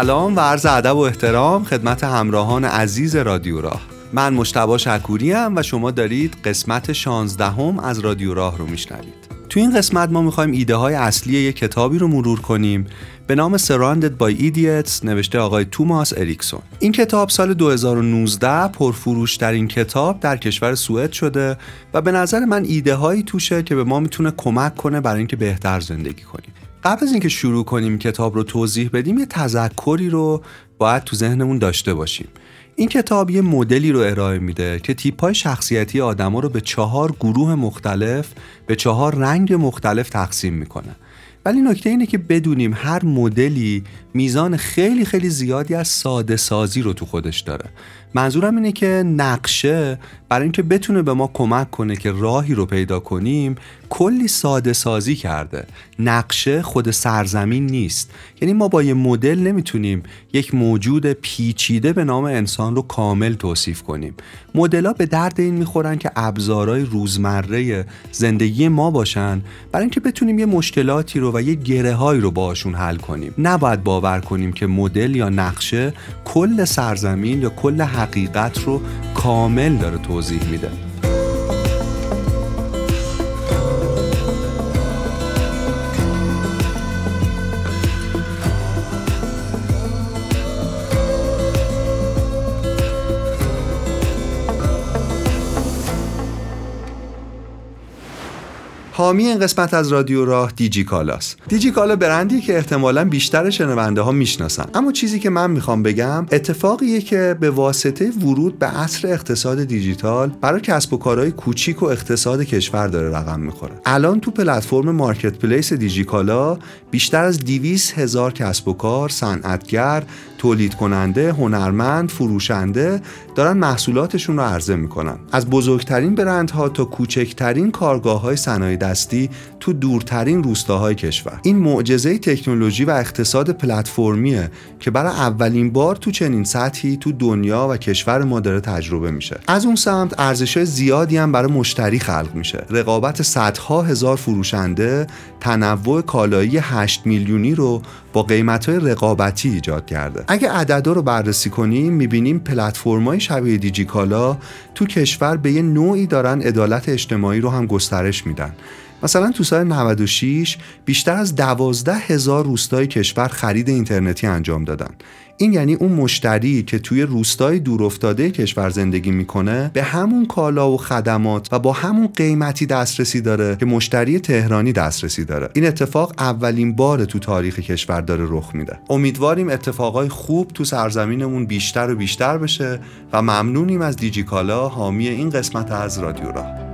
سلام و عرض ادب و احترام خدمت همراهان عزیز رادیو راه. من مشتبا شکوری هم و شما دارید قسمت 16 هم از رادیو راه رو میشنوید. تو این قسمت ما می‌خوایم ایده های اصلی یک کتابی رو مرور کنیم به نام Surrounded by Idiots نوشته آقای توماس اریکسون. این کتاب سال 2019 پرفروش این کتاب در کشور سوئد شده و به نظر من ایده هایی توشه که به ما می‌تونه کمک کنه برای اینکه بهتر زندگی کنیم. قبل از اینکه شروع کنیم کتاب رو توضیح بدیم یه تذکری رو باید تو ذهنمون داشته باشیم. این کتاب یه مدلی رو ارائه میده که تیپ های شخصیتی آدما رو به چهار گروه مختلف به چهار رنگ مختلف تقسیم می‌کنه. ولی نکته اینه که بدونیم هر مدلی میزان خیلی خیلی زیادی از ساده سازی رو تو خودش داره. منظورم اینه که نقشه برای اینکه بتونه به ما کمک کنه که راهی رو پیدا کنیم کلی ساده سازی کرده. نقشه خود سرزمین نیست. یعنی ما با یه مدل نمی‌تونیم یک موجود پیچیده به نام انسان رو کامل توصیف کنیم. مدل‌ها به درد این می‌خورن که ابزارهای روزمره زندگی ما باشن برای اینکه بتونیم یه مشکلاتی رو و یه گره رو باشون حل کنیم. نباید باور کنیم که مدل یا نقشه کل سرزمین یا کل حقیقت رو کامل داره توضیح میده حامی این قسمت از رادیو راه دیجی کالاست دیجی کالا برندی که احتمالا بیشتر شنونده ها می‌شناسن. اما چیزی که من می‌خوام بگم اتفاقیه که به واسطه ورود به عصر اقتصاد دیجیتال برای کسب و کارهای کوچیک و اقتصاد کشور داره رقم می‌خوره. الان تو پلتفرم مارکت پلیس دیجی کالا بیشتر از 200 هزار کسب و کار صنعتگر تولید کننده، هنرمند، فروشنده دارن محصولاتشون رو عرضه می‌کنن. از بزرگترین برندها تا کوچکترین کارگاه های صنایع دستی تو دورترین روستاهای کشور. این معجزه تکنولوژی و اقتصاد پلتفرمیه که برای اولین بار تو چنین سطحی تو دنیا و کشور ما داره تجربه میشه. از اون سمت ارزش زیادی هم برای مشتری خلق میشه. رقابت صدها هزار فروشنده تنوع کالایی 8 میلیونی رو با قیمت های رقابتی ایجاد کرده. اگه عددا رو بررسی کنیم می‌بینیم های شبیه دیجیکالا تو کشور به یه نوعی دارن عدالت اجتماعی رو هم گسترش میدن. مثلا تو سال 96 بیشتر از 12 هزار روستای کشور خرید اینترنتی انجام دادن. این یعنی اون مشتری که توی روستای دورافتاده کشور زندگی می‌کنه به همون کالا و خدمات و با همون قیمتی دسترسی داره که مشتری تهرانی دسترسی داره. این اتفاق اولین بار تو تاریخ کشور داره رخ میده. امیدواریم اتفاقای خوب تو سرزمینمون بیشتر و بیشتر بشه و ممنونیم از دیجیکالا حامی این قسمت از رادیو را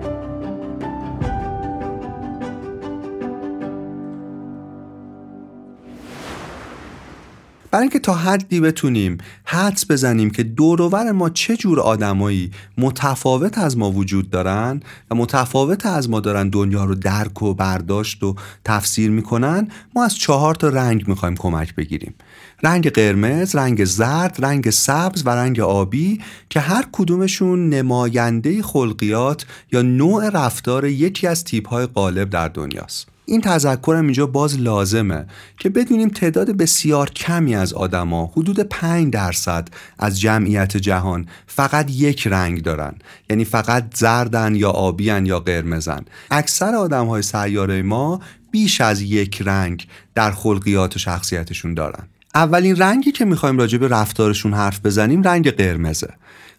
برای اینکه تا حدی بتونیم حدس بزنیم که دوروور ما چه جور آدمایی متفاوت از ما وجود دارن و متفاوت از ما دارن دنیا رو درک و برداشت و تفسیر می‌کنن ما از چهار تا رنگ می‌خوایم کمک بگیریم. رنگ قرمز، رنگ زرد، رنگ سبز و رنگ آبی که هر کدومشون نماینده خلقیات یا نوع رفتار یکی از تیپ های غالب در دنیاست. این تذکرم اینجا باز لازمه که بدونیم تعداد بسیار کمی از آدما حدود 5 درصد از جمعیت جهان فقط یک رنگ دارن. یعنی فقط زردن یا آبیان یا قرمزن. اکثر آدم های سیاره ما بیش از یک رنگ در خلقیات و شخصیتشون دارن. اولین رنگی که می‌خوایم راجع به رفتارشون حرف بزنیم رنگ قرمزه.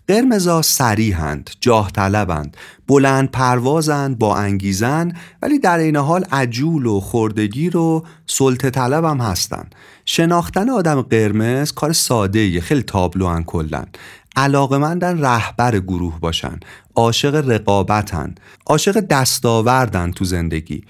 قرمزا سریحند، جاه طلبند، بلند پروازند، با انگیزن ولی در این حال عجول و خردگیر و سلطه طلب هم هستن. شناختن آدم قرمز کار ساده خیلی تابلو کلن. علاقمندن رهبر گروه باشن عاشق رقابتن عاشق دستاوردن تو زندگی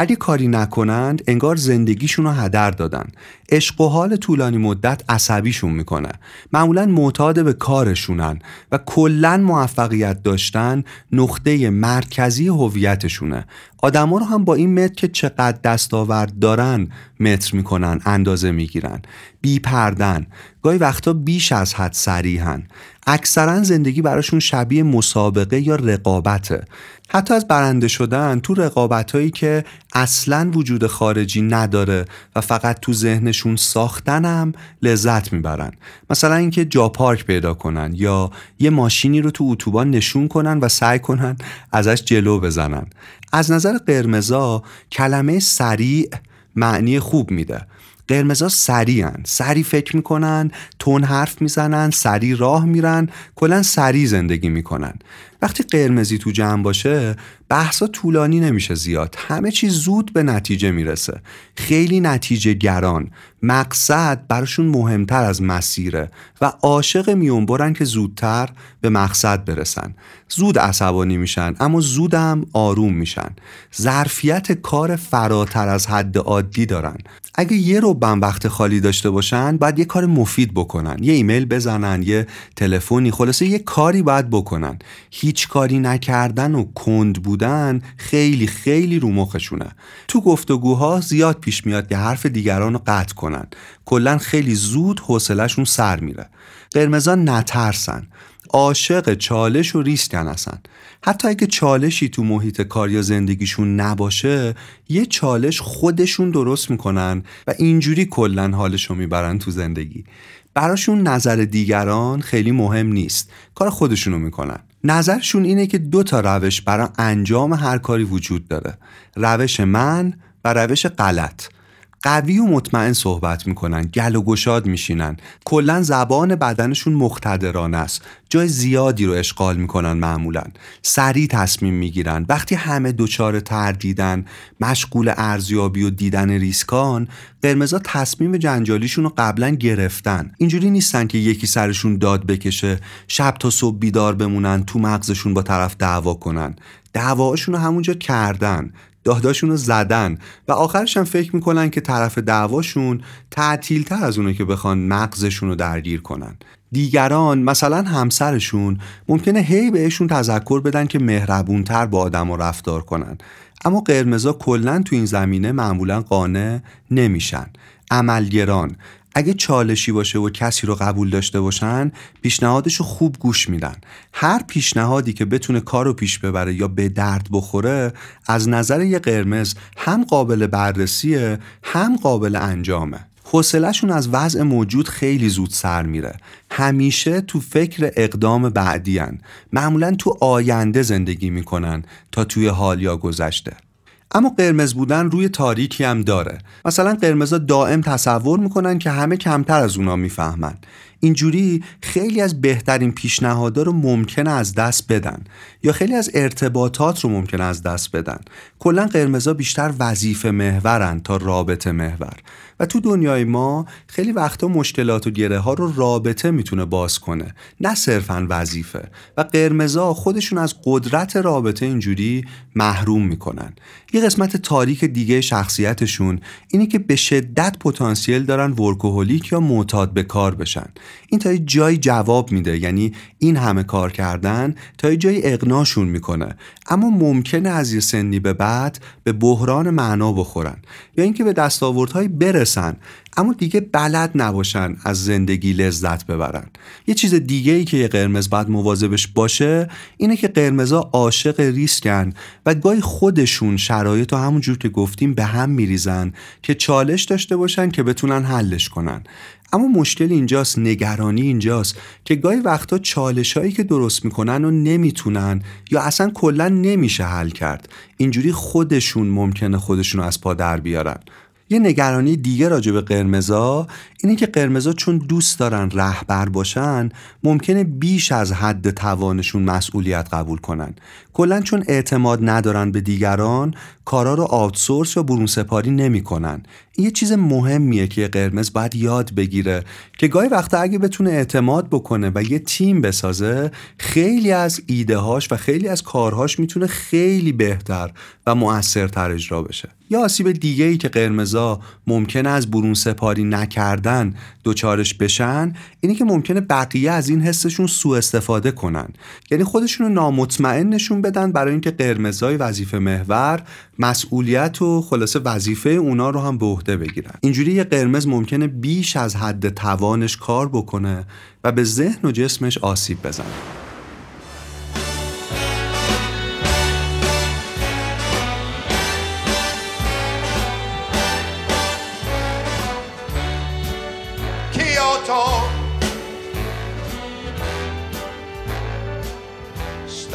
اگه کاری نکنند انگار زندگیشون رو هدر دادن. عشق و حال طولانی مدت عصبیشون می‌کنه. معمولا معتاد به کارشونن و کلا موفقیت داشتن نقطه مرکزی هویتشونه. آدما رو هم با این متر که چقدر دستاورد دارن متر می‌کنن اندازه می‌گیرن. بی پردن. گاهی وقتا بیش از حد سریحن اکثرا زندگی براشون شبیه مسابقه یا رقابته. حتی از برنده شدن تو رقابت هایی که اصلا وجود خارجی نداره و فقط تو ذهنشون ساختنم لذت می‌برن. مثلا اینکه جا پارک پیدا کنن یا یه ماشینی رو تو اتوبان نشون کنن و سعی کنن ازش جلو بزنن. از نظر قرمزا کلمه سریع معنی خوب میده. قرمزا سریعن سری فکر می‌کنن تون حرف می‌زنن سری راه میرن کلا سری زندگی می‌کنن. وقتی قرمزی تو جمع باشه بحثا طولانی نمیشه زیاد. همه چیز زود به نتیجه می‌رسه. خیلی نتیجه گران. مقصد براشون مهمتر از مسیره و عاشق میونبرن که زودتر به مقصد برسن. زود عصبانی میشن اما زودم آروم میشن. ظرفیت کار فراتر از حد عادی دارن. اگه یه رو وقت خالی داشته باشن باید یه کار مفید بکنن. یه ایمیل بزنن یه تلفنی خلاصه یه کاری باید بکنن. هیچ کاری نکردن و کند بودن خیلی خیلی رو مخشونه. تو گفتگوها زیاد پیش میاد که حرف دیگران رو قطع کنن. کلا خیلی زود حوصلهشون سر میره. قرمزا نترسن. عاشق چالش و ریسکن هستن حتی اگه چالشی تو محیط کار یا زندگیشون نباشه یه چالش خودشون درست می‌کنن و اینجوری کلا حالشو می‌برن تو زندگی. براشون نظر دیگران خیلی مهم نیست. کار خودشونو می‌کنن. نظرشون اینه که دو تا روش برای انجام هر کاری وجود داره. روش من و روش غلط. قوی و مطمئن صحبت می‌کنن گل و گشاد میشینن. کلا زبان بدنشون مقتدرانه است. جای زیادی رو اشغال می‌کنن معمولا. سریع تصمیم می‌گیرن. وقتی همه دچار تردیدن مشغول ارزیابی و دیدن ریسکان قرمزا تصمیم جنجالیشون رو قبلا گرفتن. اینجوری نیستن که یکی سرشون داد بکشه شب تا صبح بیدار بمونن تو مغزشون با طرف دعوا کنن. دعواشون رو همونجا کردن. داداشون رو زدن و آخرش هم فکر می‌کنن که طرف دعواشون تعطیل تر از اونه که بخوان مغزشون رو درگیر کنن. دیگران مثلا همسرشون ممکنه هی بهشون تذکر بدن که مهربونتر با آدم رو رفتار کنن. اما قرمزا کلا تو این زمینه معمولا قانع نمیشن. عملگران. اگه چالشی باشه و کسی رو قبول داشته باشن پیشنهادش رو خوب گوش میدن. هر پیشنهادی که بتونه کار رو پیش ببره یا به درد بخوره از نظر یه قرمز هم قابل بررسیه هم قابل انجامه. حوصلهشون از وضع موجود خیلی زود سر میره. همیشه تو فکر اقدام بعدی هن. معمولا تو آینده زندگی می‌کنن تا توی حال یا گذشته. اما قرمز بودن روی تاریکی هم داره. مثلا قرمزا دائم تصور می‌کنن که همه کمتر از اونا می‌فهمن. اینجوری خیلی از بهترین پیشنهادها رو ممکنه از دست بدن یا خیلی از ارتباطات رو ممکنه از دست بدن. کلا قرمزا بیشتر وظیفه محورن تا رابطه محور. و تو دنیای ما خیلی وقتا مشکلات و گره ها رو رابطه می‌تونه باز کنه نه صرفا وظیفه. و قرمزا خودشون از قدرت رابطه اینجوری محروم می‌کنن. یه قسمت تاریک دیگه شخصیتشون اینه که به شدت پتانسیل دارن ورکوهولیک یا معتاد به کار بشن. این تا جای جواب میده. یعنی این همه کار کردن تا جای اقناشون می‌کنه. اما ممکنه از یه سنی به بعد به بحران معنا بخورن یا اینکه به دستاوردهای برسن اما دیگه بلد نباشن از زندگی لذت ببرن. یه چیز دیگه ای که یه قرمز باید مواظبش باشه اینه که قرمزا عاشق ریسکن و گاهی خودشون شرایط و همونجور که گفتیم به هم میریزن که چالش داشته باشن که بتونن حلش کنن. اما مشکل اینجاست نگرانی اینجاست که گاهی وقتا چالش هایی که درست می‌کنن و نمی‌تونن یا اصلا کلا نمیشه حل کرد. اینجوری خودشون ممکنه خودشون رو از پا در بیارن. یه نگرانی دیگه راجع به قرمزا اینه که قرمزا چون دوست دارن رهبر باشن ممکنه بیش از حد توانشون مسئولیت قبول کنن. کلا چون اعتماد ندارن به دیگران کارا رو آوتسورس یا برون سپاری نمی‌کنن. این یه چیز مهمیه که قرمز باید یاد بگیره که گاهی وقتا اگه بتونه اعتماد بکنه و یه تیم بسازه خیلی از ایده هاش و خیلی از کارهاش می‌تونه خیلی بهتر و مؤثرتر اجرا بشه. یا آسیب دیگه ای که قرمز قرمزا ممکن از برون سپاری نکردن دوچارش بشن اینه که ممکنه بقیه از این حسشون سوء استفاده کنن. یعنی خودشون رو نامطمئن نشون بدن برای اینکه قرمزای وظیفه محور مسئولیت و خلاصه وظیفه اونا رو هم به عهده بگیرن. اینجوری یه قرمز ممکنه بیش از حد توانش کار بکنه و به ذهن و جسمش آسیب بزنه.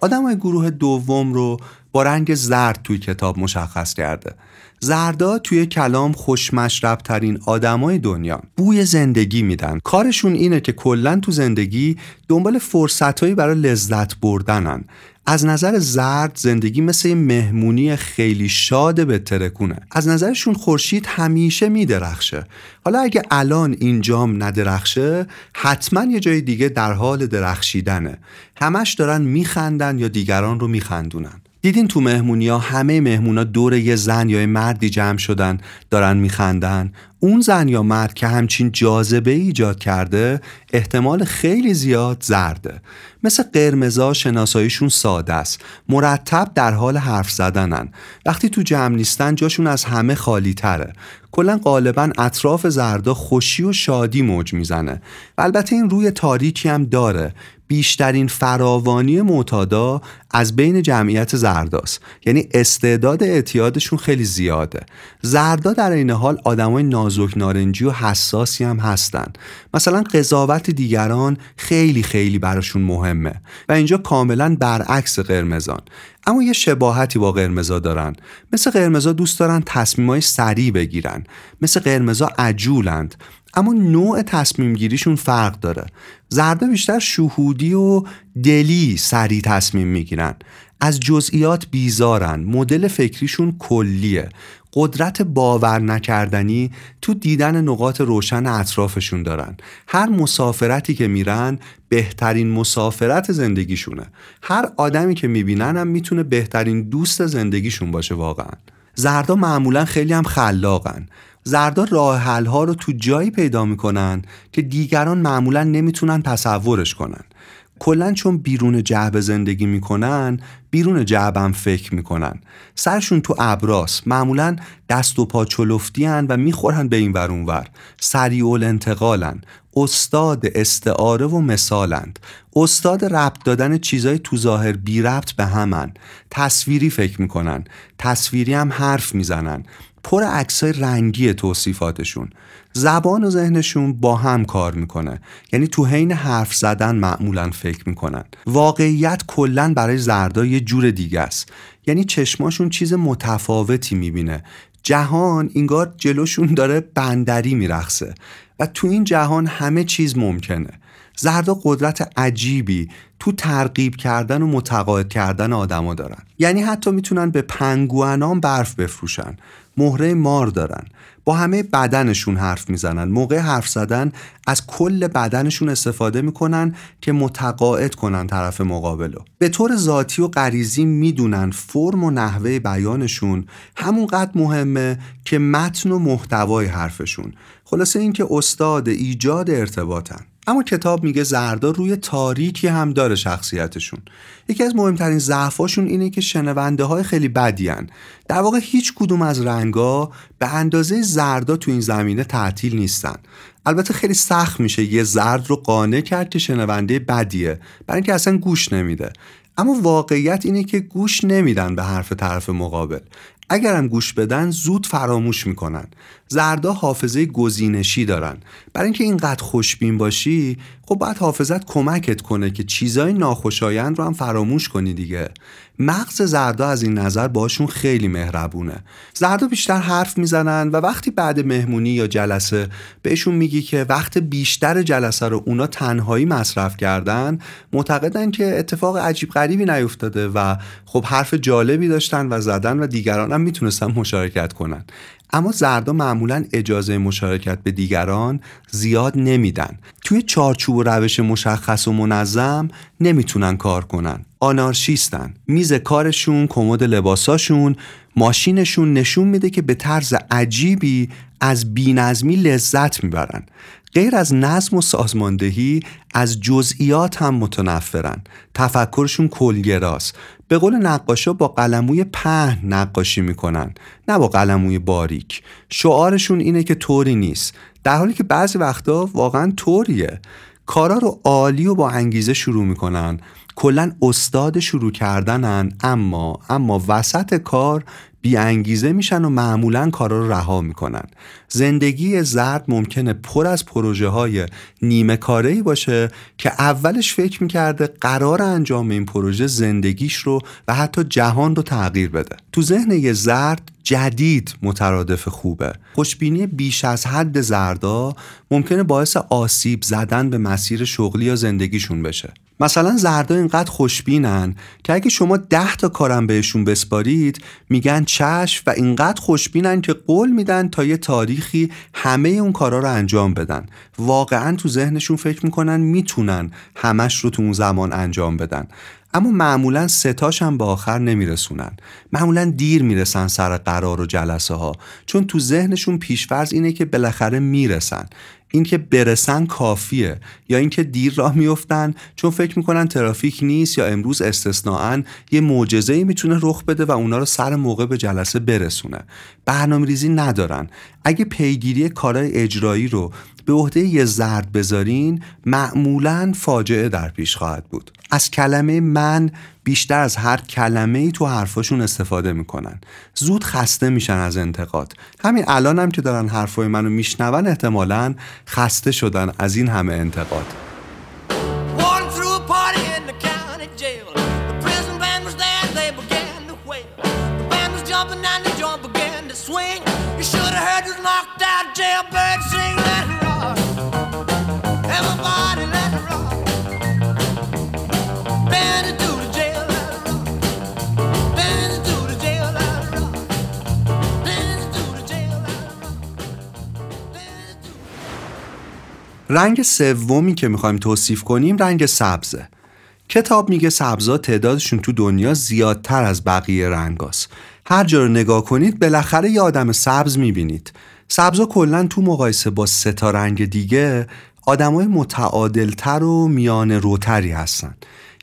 آدم گروه دوم رو با رنگ زرد توی کتاب مشخص کرده. زردا توی کلام خوشمشرب ترین آدمای دنیا. بوی زندگی میدن. کارشون اینه که کلا تو زندگی دنبال فرصتهایی برای لذت بردنن. از نظر زرد زندگی مثل مهمونی خیلی شاد به ترکونه. از نظرشون خورشید همیشه میدرخشه. حالا اگه الان این جام ندرخشه حتما یه جای دیگه در حال درخشیدنه. همش دارن میخندن یا دیگران رو میخندونن. دیدین تو مهمونی ها همه مهمونا دور یه زن یا مردی جمع شدن دارن میخندن. اون زن یا مرد که همچین جاذبه ایجاد کرده احتمال خیلی زیاد زرده. مثل قرمزا شناساییشون ساده است. مرتب در حال حرف زدنن. وقتی تو جمع نیستن جاشون از همه خالی تره کلا غالبا اطراف زردا خوشی و شادی موج می‌زنه. البته این روی تاریکی هم داره. بیشترین فراوانی معتادا از بین جمعیت زرداست. یعنی استعداد اعتیادشون خیلی زیاده. زردا در این حال آدمای نازک نارنجی و حساسی هم هستن. مثلا قضاوت دیگران خیلی خیلی براشون مهمه و اینجا کاملا برعکس قرمزان. اما یه شباهتی با قرمزا دارن. مثل قرمزا دوست دارن تصمیمای سریع بگیرن. مثل قرمزا عجولند. اما نوع تصمیم گیریشون فرق داره. زردا بیشتر شهودی و دلی سریع تصمیم می‌گیرن. از جزئیات بیزارن. مدل فکریشون کلیه. قدرت باور نکردنی تو دیدن نقاط روشن اطرافشون دارن. هر مسافرتی که میرن بهترین مسافرت زندگیشونه. هر آدمی که می‌بینن هم می‌تونه بهترین دوست زندگیشون باشه واقعا. زردا معمولا خیلی هم خلاقن. زردا راه حل ها رو تو جایی پیدا می‌کنن که دیگران معمولا نمی‌تونن تصورش کنن. کلا چون بیرون جعب زندگی می‌کنن بیرون جعبم فکر می‌کنن. سرشون تو ابراس معمولا دست و پا چلفتی و می‌خورن به این ور ور. سریع انتقالن استاد استعاره و مثالند. استاد ربط دادن چیزای تو ظاهر بی ربط به همن. تصویری فکر می‌کنن. تصویری هم حرف می‌زنن. پر عکسای رنگی توصیفاتشون. زبان و ذهنشون با هم کار می‌کنه. یعنی تو حین حرف زدن معمولا فکر می‌کنن. واقعیت کلا برای زردا یه جور دیگه است. یعنی چشماشون چیز متفاوتی می‌بینه. جهان اینگار جلوشون داره بندری میرخصه و تو این جهان همه چیز ممکنه. زردا قدرت عجیبی تو ترغیب کردن و متقاعد کردن آدما دارن. یعنی حتی می‌تونن به پنگوانان برف بفروشن. مهره مار دارن. با همه بدنشون حرف می‌زنن. موقع حرف زدن از کل بدنشون استفاده می‌کنن که متقاعد کنن طرف مقابلو به طور ذاتی و غریزی می‌دونن فرم و نحوه بیانشون همونقدر مهمه که متن و محتوای حرفشون. خلاصه اینکه استاد ایجاد ارتباطن. اما کتاب میگه زردا روی تاریکی هم داره شخصیتشون. یکی از مهمترین ضعفاشون اینه که شنونده های خیلی بدی در واقع هیچ کدوم از رنگا به اندازه زردا تو این زمینه تعطیل نیستن. البته خیلی سخت میشه یه زرد رو قانع کرد که شنونده بدیه برای اینکه اصلا گوش نمیده. اما واقعیت اینه که گوش نمیدن به حرف طرف مقابل. اگرم گوش بدن زود فراموش می‌کنن. زردا حافظه گزینشی دارن. برای اینکه اینقدر خوشبین باشی خب باید حافظت کمکت کنه که چیزای ناخوشایند رو هم فراموش کنی دیگه. مغز زردا از این نظر باشون خیلی مهربونه. زردا بیشتر حرف می‌زنن و وقتی بعد مهمونی یا جلسه بهشون میگی که وقت بیشتر جلسه رو اونا تنهایی مصرف کردن معتقدن که اتفاق عجیب غریبی نیفتاده و خب حرف جالبی داشتن و زدن و دیگران هم می‌تونستن مشارکت کنن. اما زردا معمولا اجازه مشارکت به دیگران زیاد نمیدن. توی چارچوب و روش مشخص و منظم نمی‌تونن کار کنن. آنارشیستن. میز کارشون کمد لباساشون ماشینشون نشون میده که به طرز عجیبی از بینظمی لذت می‌برن. غیر از نظم و سازماندهی از جزئیات هم متنفرن. تفکرشون کلگراست به قول نقاشا با قلموی پهن نقاشی می‌کنن نه با قلموی باریک. شعارشون اینه که طوری نیست. در حالی که بعضی وقتا واقعا طوریه. کارا رو عالی و با انگیزه شروع می‌کنن. کلا استاد شروع کردنن اما اما وسط کار بی انگیزه میشن و معمولا کارا رو رها می‌کنن. زندگی زرد ممکنه پر از پروژه های نیمه کاره باشه که اولش فکر می‌کرده قرار انجام این پروژه زندگیش رو و حتی جهان رو تغییر بده. تو ذهن یه زرد جدید مترادف خوبه. خوشبینی بیش از حد زردا ممکنه باعث آسیب زدن به مسیر شغلی یا زندگیشون بشه. مثلا زردا اینقدر خوشبینن که اگه شما ده تا کارم بهشون بسپارید میگن چشم و اینقدر خوشبینن که قول میدن تا یه تاریخی همه اون کارا رو انجام بدن. واقعا تو ذهنشون فکر می‌کنن می‌تونن همش رو تو اون زمان انجام بدن. اما معمولا ستاش هم به آخر نمیرسونن. معمولا دیر می‌رسن سر قرار و جلسه ها چون تو ذهنشون پیشفرض اینه که بالاخره می‌رسن. اینکه برسن کافیه یا اینکه دیر راه میفتن چون فکر می‌کنن ترافیک نیست یا امروز استثناا یه معجزه ای می‌تونه رخ بده و اونا رو سر موقع به جلسه برسونه. برنامه ریزی ندارن. اگه پیگیری کارهای اجرایی رو به عهده یه زرد بذارین معمولا فاجعه در پیش خواهد بود. از کلمه من بیشتر از هر کلمه ای تو حرفاشون استفاده می‌کنن. زود خسته میشن از انتقاد. همین الان هم که دارن حرفای منو میشنون احتمالا خسته شدن از این همه انتقاد. رنگ سومی که می‌خوایم توصیف کنیم رنگ سبزه. کتاب میگه سبزا تعدادشون تو دنیا زیادتر از بقیه رنگاست هر جا رو نگاه کنید بالاخره یه آدم سبز می‌بینید. سبزا کلا تو مقایسه با سه تا رنگ دیگه آدمای متعادلتر و میان روتری هستن.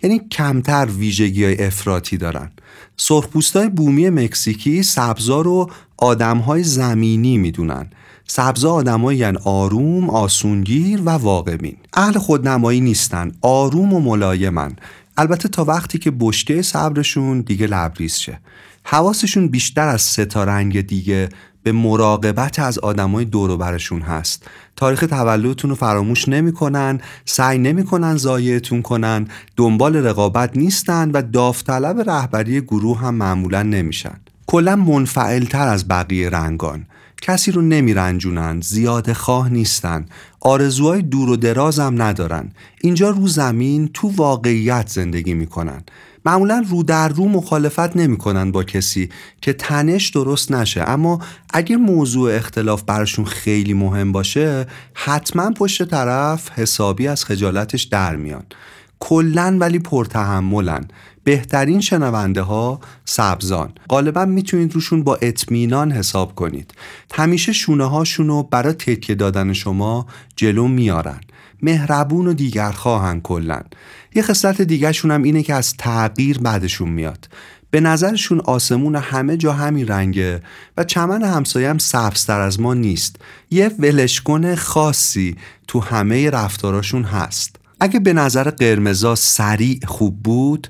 یعنی کمتر ویژگی های افراطی دارن. سرخپوستای بومی مکزیکی سبزا رو آدمهای زمینی می‌دونن. سبزا آدمایی آروم، آسونگیر و واقعبین اهل خودنمایی نیستن آروم و ملایمن. البته تا وقتی که بشکه صبرشون دیگه لبریز شه. حواسشون بیشتر از سه تا رنگ دیگه به مراقبت از آدمای دور برشون هست. تاریخ تولدتون رو فراموش نمی‌کنن سعی نمی‌کنن ضایعتون کنن دنبال رقابت نیستن و داوطلب رهبری گروه هم معمولا نمیشن. کلا منفعلتر از بقیه رنگان. کسی رو نمیرنجونن زیاد خواه نیستن آرزوهای دور و دراز هم ندارن اینجا رو زمین تو واقعیت زندگی می‌کنن معمولا رو در رو مخالفت نمی‌کنن با کسی که تنش درست نشه. اما اگه موضوع اختلاف براشون خیلی مهم باشه حتما پشت طرف حسابی از خجالتش در میان. کلا ولی پرتحملن بهترین شنونده ها سبزان. غالبا می‌تونید روشون با اطمینان حساب کنید. همیشه شونه هاشون رو برای تکیه دادن شما جلو میارن. مهربون و دیگر خواهن کلا یه خصلت دیگرشون هم اینه که از تغییر بعدشون میاد. به نظرشون آسمون همه جا همین رنگه و چمن همسایه هم سبزتر از ما نیست. یه ولشکن خاصی تو همه رفتاراشون هست. اگه به نظر قرمزا سریع خوب بود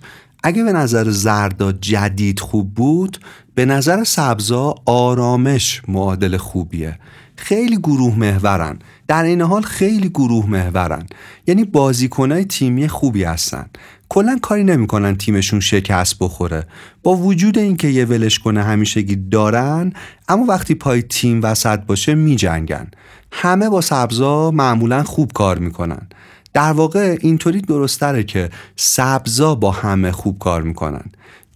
اگه به نظر زردا جدید خوب بود به نظر سبزا آرامش معادل خوبیه. خیلی گروه محورن. در این حال خیلی گروه محورن. یعنی بازیکنای تیمی خوبی هستن. کلا کاری نمی‌کنن تیمشون شکست بخوره. با وجود اینکه یه ولش کنه همیشگی دارن اما وقتی پای تیم وسط باشه میجنگن. همه با سبزا معمولا خوب کار می‌کنن. در واقع اینطوری درستره که سبزا با همه خوب کار می‌کنن.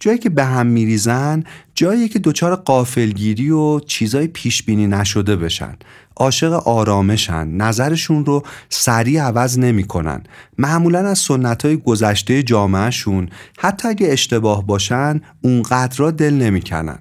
جایی که به هم میریزن جایی که دچار قافلگیری و چیزای پیش بینی نشده بشن. عاشق آرامشن نظرشون رو سریع عوض نمی‌کنن. معمولا از سنت های گذشته جامعهشون حتی اگه اشتباه باشن اونقدر را دل نمی‌کنن.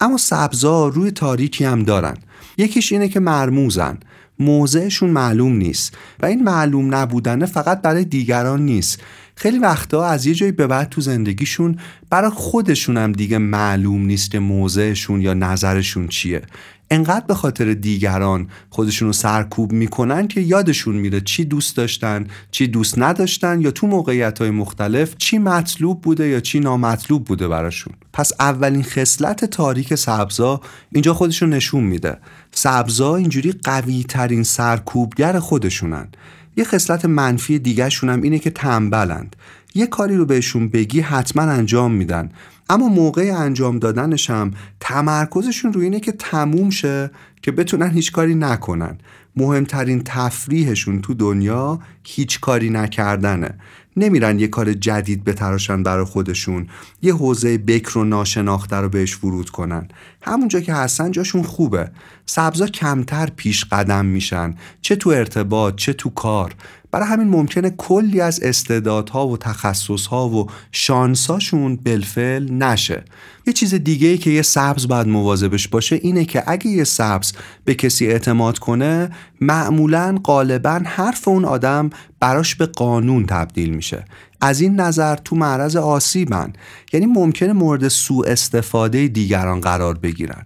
اما سبزا روی تاریکی هم دارن. یکیش اینه که مرموزن. موضعشون معلوم نیست و این معلوم نبودنه فقط برای دیگران نیست. خیلی وقتا از یه جایی به بعد تو زندگیشون برای خودشون هم دیگه معلوم نیست که موضعشون یا نظرشون چیه. انقدر به خاطر دیگران خودشون رو سرکوب می‌کنن که یادشون میره چی دوست داشتن چی دوست نداشتن یا تو موقعیت های مختلف چی مطلوب بوده یا چی نامطلوب بوده براشون. پس اولین خصلت تاریک سبزا اینجا خودشون نشون میده. سبزا اینجوری قوی ترین سرکوبگر خودشونن. یه خصلت منفی دیگهشون هم اینه که تنبلند. یه کاری رو بهشون بگی حتما انجام میدن. اما موقع انجام دادنش هم تمرکزشون روی اینه که تموم شه که بتونن هیچ کاری نکنن. مهمترین تفریحشون تو دنیا هیچ کاری نکردنه. نمیرن یه کار جدید بتراشن برای خودشون. یه حوزه بکر و ناشناخته رو بهش ورود کنن. همونجا که هستن جاشون خوبه. سبزا کمتر پیش قدم میشن. چه تو ارتباط چه تو کار. برای همین ممکنه کلی از استعدادها و تخصصها و شانساشون بلفل نشه. یه چیز دیگه ای که یه سبز باید مواظبش باشه اینه که اگه یه سبز به کسی اعتماد کنه معمولا غالبا حرف اون آدم براش به قانون تبدیل میشه. از این نظر تو معرض آسیبن. یعنی ممکنه مورد سوء استفاده دیگران قرار بگیرن.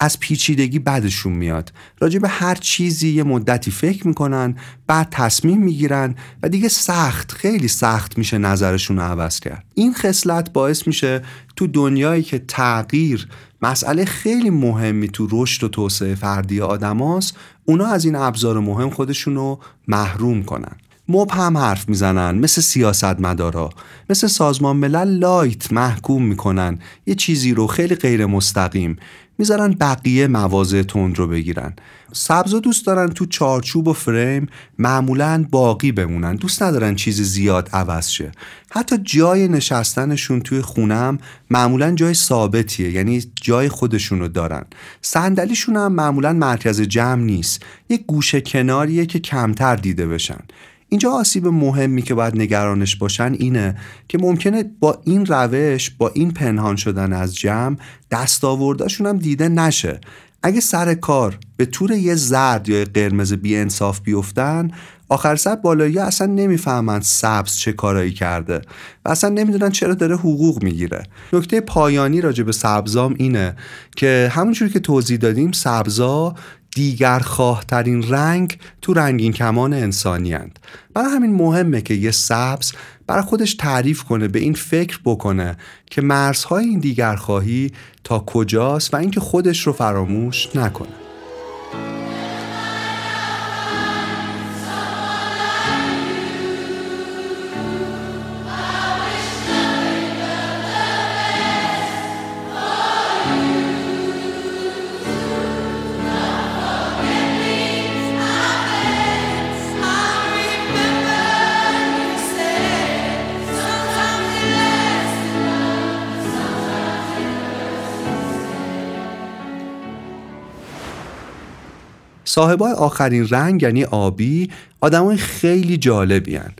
از پیچیدگی بدشون میاد. راجع به هر چیزی یه مدتی فکر می‌کنن بعد تصمیم می‌گیرن و دیگه سخت خیلی سخت میشه نظرشون رو عوض کرد. این خصلت باعث میشه تو دنیایی که تغییر مسئله خیلی مهمی تو رشد و توسعه فردی آدماست اونا از این ابزار مهم خودشون رو محروم کنن. مبهم حرف می‌زنن مثل سیاست مدارا مثل سازمان ملل لایت محکوم می‌کنن. یه چیزی رو خیلی غیر مستقیم. می‌ذارن بقیه مواضع تند رو بگیرن. سبزا دوست دارن تو چارچوب و فریم معمولا باقی بمونن. دوست ندارن چیزی زیاد عوض شه. حتی جای نشستنشون توی خونم معمولا جای ثابتیه یعنی جای خودشون رو دارن. صندلیشون هم معمولا مرکز جمع نیست. یه گوشه کناریه که کمتر دیده بشن. اینجا آسیب مهمی که باید نگرانش باشن اینه که ممکنه با این روش با این پنهان شدن از جمع دستاورداشون هم دیده نشه. اگه سر کار به طور یه زرد یا قرمز بی انصاف بیفتن آخر سر بالایی اصلا نمی‌فهمند سبز چه کارایی کرده و اصلا نمی‌دونن چرا داره حقوق می‌گیره. نکته پایانی راجع به سبزام اینه که همونجور که توضیح دادیم سبزا دیگر خواهترین رنگ تو رنگین کمان انسانی هند. برای همین مهمه که یه سبز برای خودش تعریف کنه به این فکر بکنه که مرزهای این دیگر خواهی تا کجاست و اینکه خودش رو فراموش نکنه صاحبای آخرین رنگ یعنی آبی آدمای خیلی جالبی هن.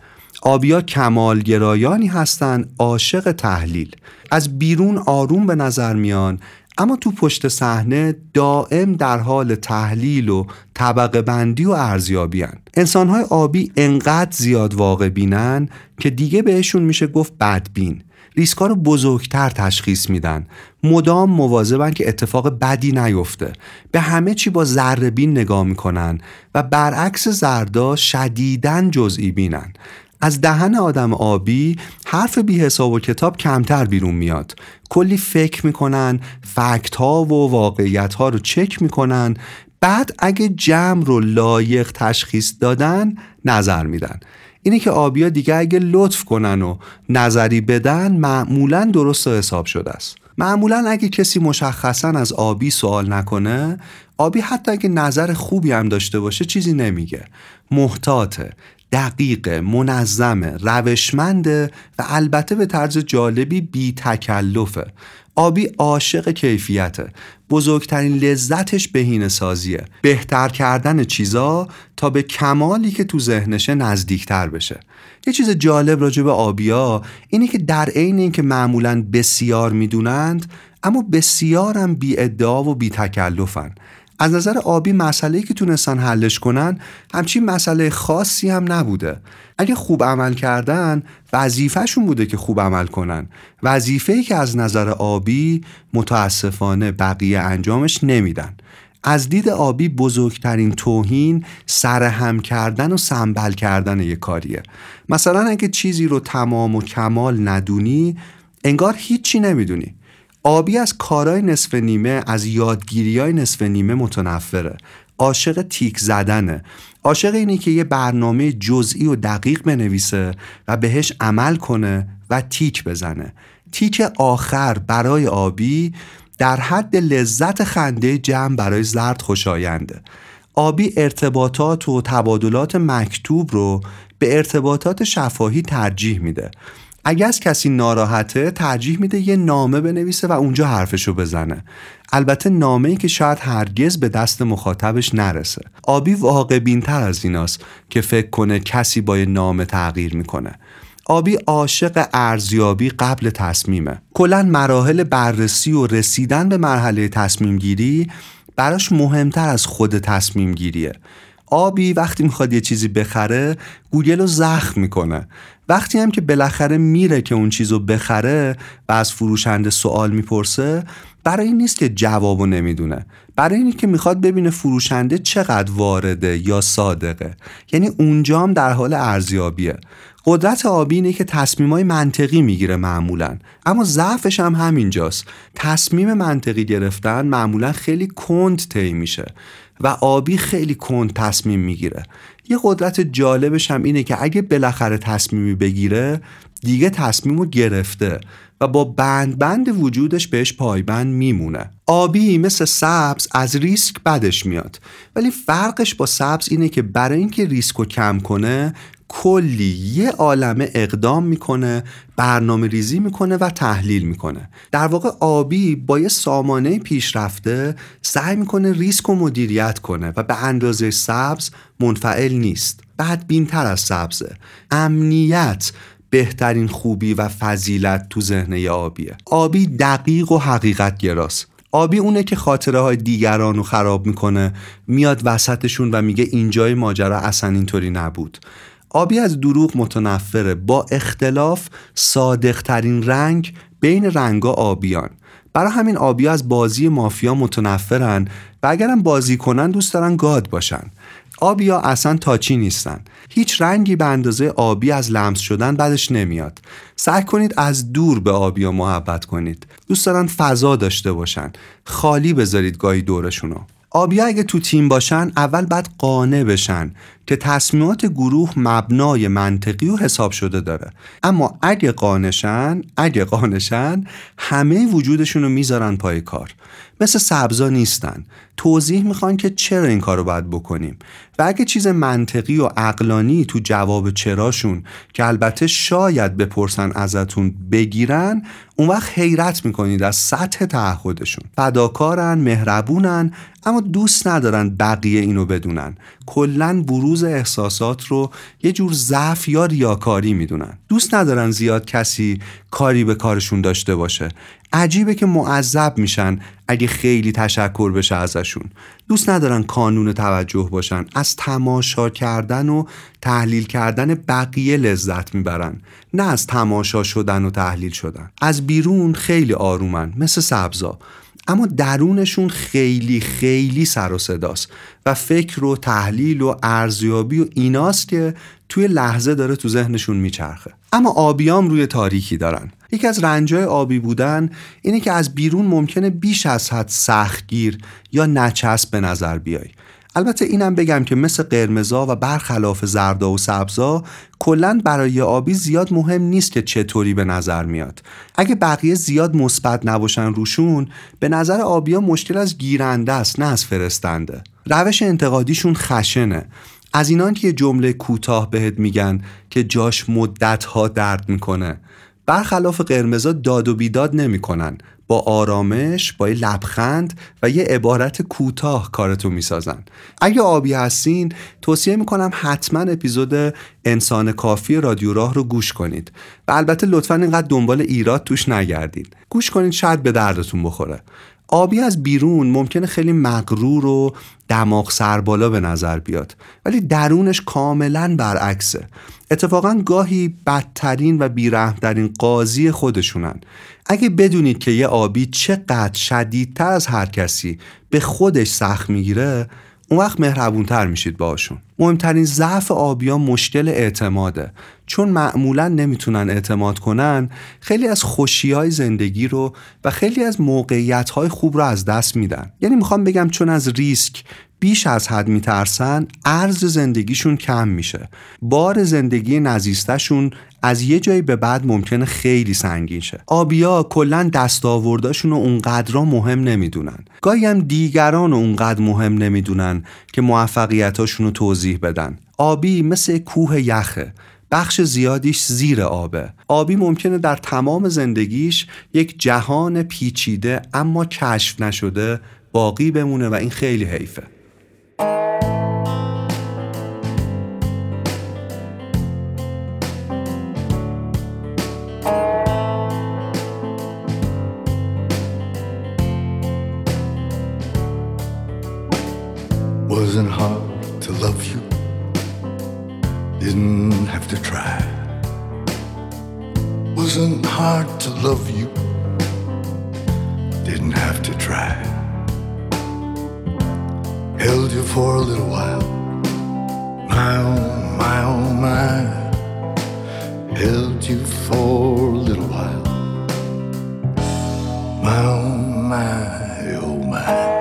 آبیا کمالگرایانی هستند عاشق تحلیل از بیرون آروم به نظر میان اما تو پشت صحنه دائم در حال تحلیل و طبقه بندی و ارزیابی هن. انسانهای آبی انقدر زیاد واقع بینن که دیگه بهشون میشه گفت بدبین ریسکا رو بزرگتر تشخیص میدن. مدام مواظبن که اتفاق بدی نیفته. به همه چی با ذره نگاه می‌کنن و برعکس زردا شدیدن جزئی بینن. از دهن آدم آبی حرف بی حساب و کتاب کمتر بیرون میاد. کلی فکر می‌کنن فکت ها و واقعیت ها رو چک می‌کنن. بعد اگه جمع رو لایق تشخیص دادن نظر میدن. اینه که آبیا دیگه اگه لطف کنن و نظری بدن معمولا درست و حساب شده است. معمولا اگه کسی مشخصا از آبی سوال نکنه آبی حتی اگه نظر خوبی هم داشته باشه چیزی نمیگه. محتاطه دقیق منظمه روشمنده و البته به طرز جالبی بی تکلفه آبی عاشق کیفیته. بزرگترین لذتش بهینه سازیه. بهتر کردن چیزا تا به کمالی که تو ذهنشه نزدیکتر بشه. یه چیز جالب راجع به آبیا اینه که در عین اینکه معمولا بسیار می‌دونند اما بسیارم بی ادعا و بی تکلفن از نظر آبی مسئله که تونستن حلش کنن همچین مسئله خاصی هم نبوده. اگه خوب عمل کردن وظیفهشون بوده که خوب عمل کنن. وظیفه‌ای که از نظر آبی متاسفانه بقیه انجامش نمیدن. از دید آبی بزرگترین توهین سرهم کردن و سنبل کردن یک کاریه. مثلا اگه چیزی رو تمام و کمال ندونی انگار هیچی نمی‌دونی. آبی از کارای نصف نیمه از یادگیری های نصف نیمه متنفره. عاشق تیک زدنه. عاشق اینه که یه برنامه جزئی و دقیق بنویسه و بهش عمل کنه و تیک بزنه. تیک آخر برای آبی در حد لذت خنده جمع برای زرد خوشاینده. آبی ارتباطات و تبادلات مکتوب رو به ارتباطات شفاهی ترجیح میده. اگه از کسی ناراحته ترجیح میده یه نامه بنویسه و اونجا حرفشو بزنه. البته نامه ای که شاید هرگز به دست مخاطبش نرسه. آبی واقع بینتر از ایناست که فکر کنه کسی با یه نامه تغییر می‌کنه. آبی عاشق ارزیابی قبل تصمیمه. کلا مراحل بررسی و رسیدن به مرحله تصمیم گیری براش مهمتر از خود تصمیم گیریه آبی وقتی می‌خواد یه چیزی بخره گوگل رو زخم می‌کنه. وقتی هم که بالاخره میره که اون چیز رو بخره و از فروشنده سوال می‌پرسه برای این نیست که جوابو نمی‌دونه. برای اینی که می‌خواد ببینه فروشنده چقدر وارده یا صادقه. یعنی اونجا هم در حال ارزیابیه. قدرت آبی اینه که تصمیمای منطقی می‌گیره معمولا. اما ضعفش هم همینجاست. تصمیم منطقی گرفتن معمولا خیلی کند طی میشه و آبی خیلی کند تصمیم می‌گیره. یه قدرت جالبش هم اینه که اگه بالاخره تصمیمی بگیره دیگه تصمیم رو گرفته. و با بند بند وجودش بهش پایبند میمونه. آبی مثل سبز از ریسک بدش میاد. ولی فرقش با سبز اینه که برای اینکه ریسک رو کم کنه کلی یه عالمه اقدام می‌کنه برنامه ریزی می‌کنه و تحلیل می‌کنه. در واقع آبی با یه سامانه پیشرفته سعی می‌کنه ریسک و مدیریت کنه و به اندازه سبز منفعل نیست. بعد بینتر از سبزه. امنیت بهترین خوبی و فضیلت تو ذهنه آبیه. آبی دقیق و حقیقت گراست. آبی اونه که خاطره های دیگران رو خراب می‌کنه میاد وسطشون و میگه اینجای ماجرا اصلا اینطوری نبود. آبی از دروغ متنفره. با اختلاف صادقترین رنگ بین رنگا آبیان. برای همین آبی از بازی مافیا متنفرن و اگرم بازی کنن دوست دارن گاد باشن. آبیا اصلا تاچی نیستن. هیچ رنگی به اندازه آبی از لمس شدن بعدش نمیاد. سعی کنید از دور به آبیا محبت کنید. دوست دارن فضا داشته باشن. خالی بذارید گاهی دورشونو آبیا اگه تو تیم باشن اول بعد قانع بشن که تصمیمات گروه مبنای منطقی و حساب شده داره. اما اگه قانشن اگه قانشن همه وجودشون رو می‌ذارن پای کار. مثل سبزا نیستن. توضیح می‌خوان که چرا این کار رو باید بکنیم. و اگه چیز منطقی و عقلانی تو جواب چراشون که البته شاید بپرسن ازتون بگیرن اون وقت حیرت می‌کنید از سطح تعهدشون. فداکارن مهربونن اما دوست ندارن بقیه اینو بدونن. کلا بروز احساسات رو یه جور ضعف یا ریاکاری می‌دونن. دوست ندارن زیاد کسی کاری به کارشون داشته باشه. عجیبه که معذب میشن اگه خیلی تشکر بشه ازشون. دوست ندارن کانون توجه باشن. از تماشا کردن و تحلیل کردن بقیه لذت می‌برن. نه از تماشا شدن و تحلیل شدن. از بیرون خیلی آرومن مثل سبزا. اما درونشون خیلی خیلی سر و صداست. و فکر و تحلیل و ارزیابی و ایناست که توی لحظه داره تو ذهنشون میچرخه. اما آبیام روی تاریکی دارن. یکی از رنجای آبی بودن اینه که از بیرون ممکنه بیش از حد سختگیر یا نچسب به نظر بیای. البته اینم بگم که مثل قرمزا و برخلاف زردا و سبزا کلا برای آبی زیاد مهم نیست که چطوری به نظر میاد. اگه بقیه زیاد مثبت نباشن روشون به نظر آبیا مشکل از گیرنده است نه از فرستنده. روش انتقادیشون خشنه. از اینان که یه جمله کوتاه بهت میگن که جاش مدت ها درد می‌کنه. برخلاف قرمزا داد و بیداد نمی‌کنن. با آرامش با یه لبخند و یه عبارت کوتاه کارتو می‌سازن. اگه آبی هستین توصیه می‌کنم حتما اپیزود انسان کافی رادیو راه رو گوش کنید. و البته لطفا اینقدر دنبال ایراد توش نگردید. گوش کنید شاید به دردتون بخوره. آبی از بیرون ممکنه خیلی مغرور و دماغ سربالا به نظر بیاد. ولی درونش کاملا برعکسه. اتفاقا گاهی بدترین و بیرحمترین قاضی خودشونن. اگه بدونید که یه آبی چقدر شدیدتر از هر کسی به خودش سخت می‌گیره اون وقت مهربونتر میشید باشون مهمترین ضعف آبیا مشکل اعتماده. چون معمولا نمی‌تونن اعتماد کنن خیلی از خوشی های زندگی رو و خیلی از موقعیت های خوب رو از دست میدن. یعنی می‌خوام بگم چون از ریسک بیش از حد میترسن ارز زندگیشون کم میشه. بار زندگی نزیستشون از یه جایی به بعد ممکنه خیلی سنگین شه. آبیا کلا دستاورداشون رو اونقدر مهم نمی‌دونن. گاهی هم دیگران رو اونقدر مهم نمی‌دونن که موفقیتاشون رو توضیح بدن. آبی مثل کوه یخه. بخش زیادیش زیر آبه. آبی ممکنه در تمام زندگیش یک جهان پیچیده اما کشف نشده باقی بمونه و این خیلی حیفه. Wasn't hard to love you. Didn't have to try. Wasn't hard to love you. Didn't have to try. Held you for a little while. My oh, my oh, my. Held you for a little while. My oh, my oh, my.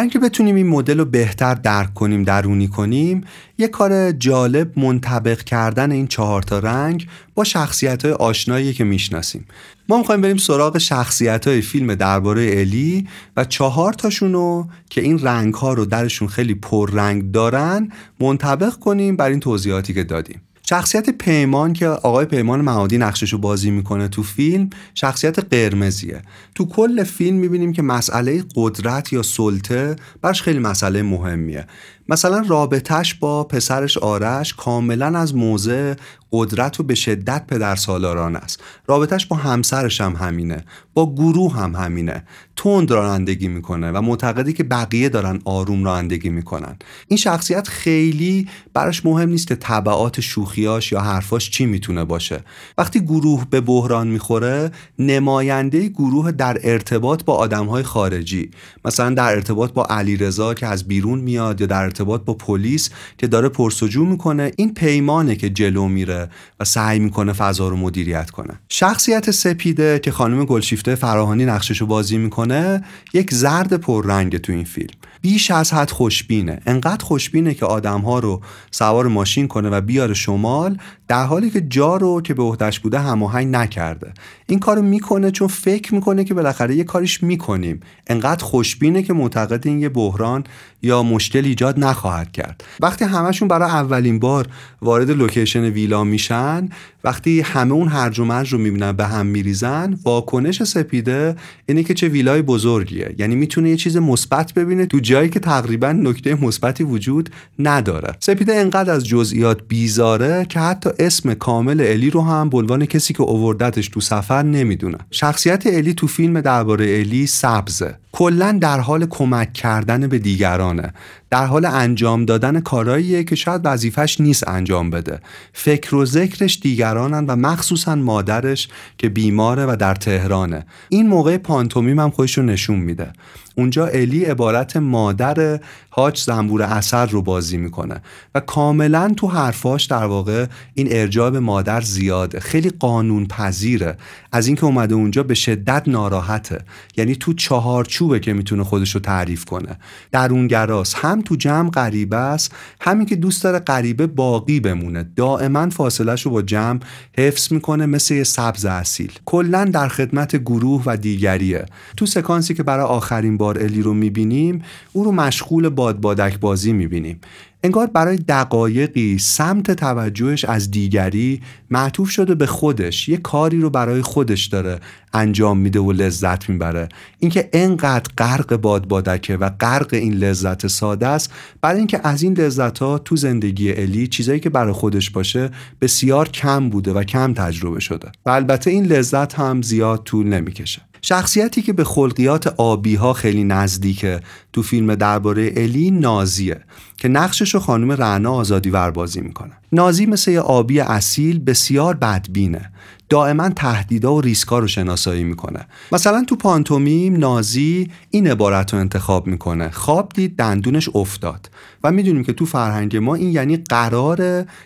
برای اینکه بتونیم این مدل رو بهتر درک کنیم درونی کنیم یه کار جالب منطبق کردن این چهار تا رنگ با شخصیت های آشنایی که می‌شناسیم. ما می‌خوایم بریم سراغ شخصیت های فیلم درباره الی و چهار تاشون رو که این رنگ ها رو درشون خیلی پررنگ دارن منطبق کنیم بر این توضیحاتی که دادیم. شخصیت پیمان که آقای پیمان معادی نقششو بازی می‌کنه تو فیلم شخصیت قرمزیه. تو کل فیلم می‌بینیم که مسئله قدرت یا سلطه برش خیلی مسئله مهمیه. مثلا رابطهش با پسرش آرش کاملا از موضع قدرت و به شدت پدر سالاران است. رابطهش با همسرش هم همینه با گروه هم همینه. تند رانندگی می‌کنه و معتقدی که بقیه دارن آروم رانندگی می‌کنن. این شخصیت خیلی براش مهم نیست که طبعات شوخیاش یا حرفاش چی می‌تونه باشه. وقتی گروه به بحران می‌خوره نماینده گروه در ارتباط با آدمهای خارجی مثلا در ارتباط با علیرضا که از بیرون میاد یا در ارتباط با پلیس که داره پرسجو می‌کنه. این پیمانه که جلو میره و سعی می‌کنه فضا رو مدیریت کنه. شخصیت سپیده که خانم گلشیفته فراهانی نقششو بازی می‌کنه یک زرد پررنگ تو این فیلم. بیش از حد خوشبینه. انقدر خوشبینه که آدمها رو سوار ماشین کنه و بیاره شمال در حالی که جا رو که به عهدهش بوده هماهنگ نکرده. این کارو می‌کنه چون فکر می‌کنه که بالاخره یه کاریش می‌کنیم. انقدر خوشبینه که معتقد این یه بحران یا مشکل ایجاد نخواهد کرد. وقتی همشون برای اولین بار وارد لوکیشن ویلا میشن وقتی همه اون هرج و مرج رو می‌بینن به هم میریزن واکنش سپیده اینه که چه ویلای بزرگیه. یعنی می‌تونه یه چیز مثبت ببینه تو جایی که تقریبا نکته مثبتی وجود نداره سپیده انقدر از جزئیات بیزاره که حتی اسم کامل الی رو هم به عنوان کسی که اووردتش تو سفر نمی‌دونه. شخصیت الی تو فیلم درباره الی سبزه. کلا در حال کمک کردن به دیگرانه. در حال انجام دادن کاراییه که شاید وظیفش نیست انجام بده. فکر و ذکرش دیگرانن و مخصوصا مادرش که بیماره و در تهرانه. این موقع پانتومیم هم خودش رو نشون میده. اونجا الی عبارت مادر حاج زنبور اثر رو بازی می‌کنه و کاملا تو حرفاش در واقع این ارجاع به مادر زیاده خیلی قانون پذیره از اینکه اومده اونجا به شدت ناراحته. یعنی تو چهارچوبه که می‌تونه خودش رو تعریف کنه. در اون گراس هم تو جمع غریبه است همین که دوست داره غریبه باقی بمونه. دائما فاصلش رو با جمع حفظ می‌کنه مثل یه سبز اصیل. کلا در خدمت گروه و دیگریه. تو سکانسی که برای آخرین بار الی رو می‌بینیم او رو مشغول بادبادک بازی می‌بینیم. انگار برای دقایقی سمت توجهش از دیگری معطوف شده به خودش. یه کاری رو برای خودش داره انجام میده و لذت می‌بره. اینکه انقدر غرق بادبادکه و غرق این لذت ساده است برای اینکه از این لذت ها تو زندگی الی چیزایی که برای خودش باشه بسیار کم بوده و کم تجربه شده. و البته این لذت هم زیاد طول نمی‌کشه. شخصیتی که به خلقیات آبی ها خیلی نزدیکه تو فیلم درباره الی نازیه. که نقشش رو خانم رعنا آزادی ور بازی می‌کنه. نازی مثل یه آبی اصیل بسیار بدبینه. دائما تهدیدا و ریسکا رو شناسایی می‌کنه. مثلا تو پانتومیم نازی این عبارت رو انتخاب می‌کنه. خواب دید دندونش افتاد. و می‌دونیم که تو فرهنگ ما این یعنی قرار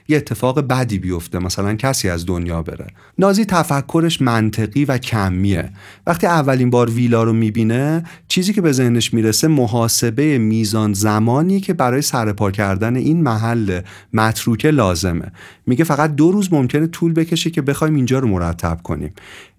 یه اتفاق بدی بیفته. مثلا کسی از دنیا بره. نازی تفکرش منطقی و کمیه. وقتی اولین بار ویلا رو می‌بینه چیزی که به ذهنش می‌رسه محاسبه میزان زمانی که برای سرپا کردن این محل متروکه لازمه. میگه فقط دو روز ممکنه طول بکشه که بخوایم اینجا رو مرتب کنیم.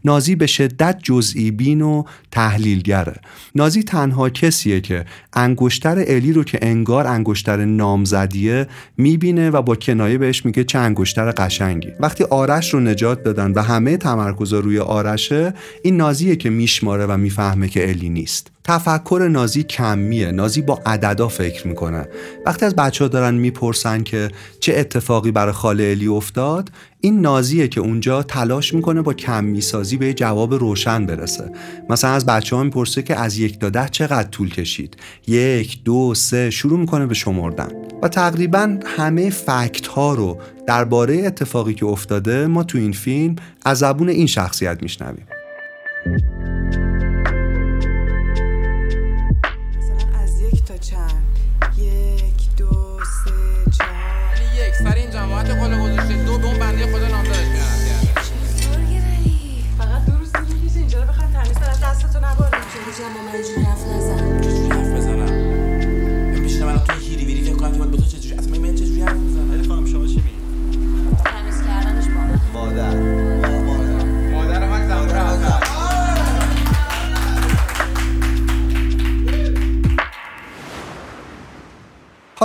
نازی به شدت جزئی بین و تحلیلگره نازی تنها کسیه که انگشتر الی رو که انگار انگشتر نامزدیه می‌بینه و با کنایه بهش میگه چه انگشتر قشنگی. وقتی آرش رو نجات دادن و همه تمرکز روی آرشه این نازیه که میشماره و می‌فهمه که الی نیست. تفکر نازی کمیه. نازی با عددا فکر می‌کنه. وقتی از بچه ها دارن می‌پرسن که چه اتفاقی برای خاله الی افتاد این نازیه که اونجا تلاش می‌کنه با کمی سازی به جواب روشن برسه. مثلا از بچه ها می‌پرسه که از یک تا ده چقدر طول کشید؟ یک دو سه شروع می‌کنه به شمردن. و تقریبا همه فکت ها رو درباره اتفاقی که افتاده ما تو این فیلم از زبون این شخصیت میشنویم.